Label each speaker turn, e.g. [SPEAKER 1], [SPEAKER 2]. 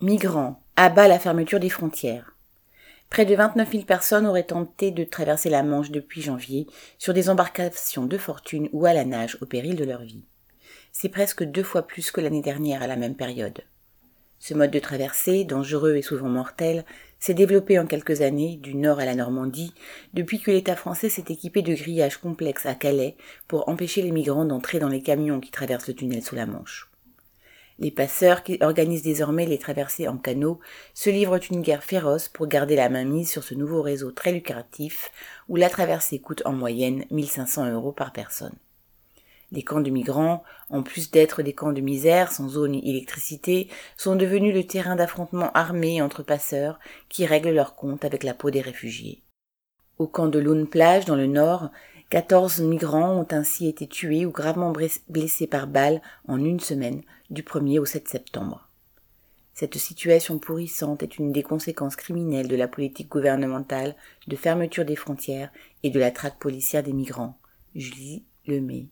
[SPEAKER 1] Migrants, abat la fermeture des frontières. Près de 29 000 personnes auraient tenté de traverser la Manche depuis janvier sur des embarcations de fortune ou à la nage au péril de leur vie. C'est presque deux fois plus que l'année dernière à la même période. Ce mode de traversée, dangereux et souvent mortel, s'est développé en quelques années, du nord à la Normandie, depuis que l'État français s'est équipé de grillages complexes à Calais pour empêcher les migrants d'entrer dans les camions qui traversent le tunnel sous la Manche. Les passeurs, qui organisent désormais les traversées en canot, se livrent une guerre féroce pour garder la main mise sur ce nouveau réseau très lucratif où la traversée coûte en moyenne 1500 euros par personne. Les camps de migrants, en plus d'être des camps de misère sans eau ni électricité, sont devenus le terrain d'affrontements armés entre passeurs qui règlent leurs comptes avec la peau des réfugiés. Au camp de Lune Plage, dans le nord, quatorze migrants ont ainsi été tués ou gravement blessés par balles en une semaine, du 1er au 7 septembre. Cette situation pourrissante est une des conséquences criminelles de la politique gouvernementale de fermeture des frontières et de la traque policière des migrants. Julie Lemay.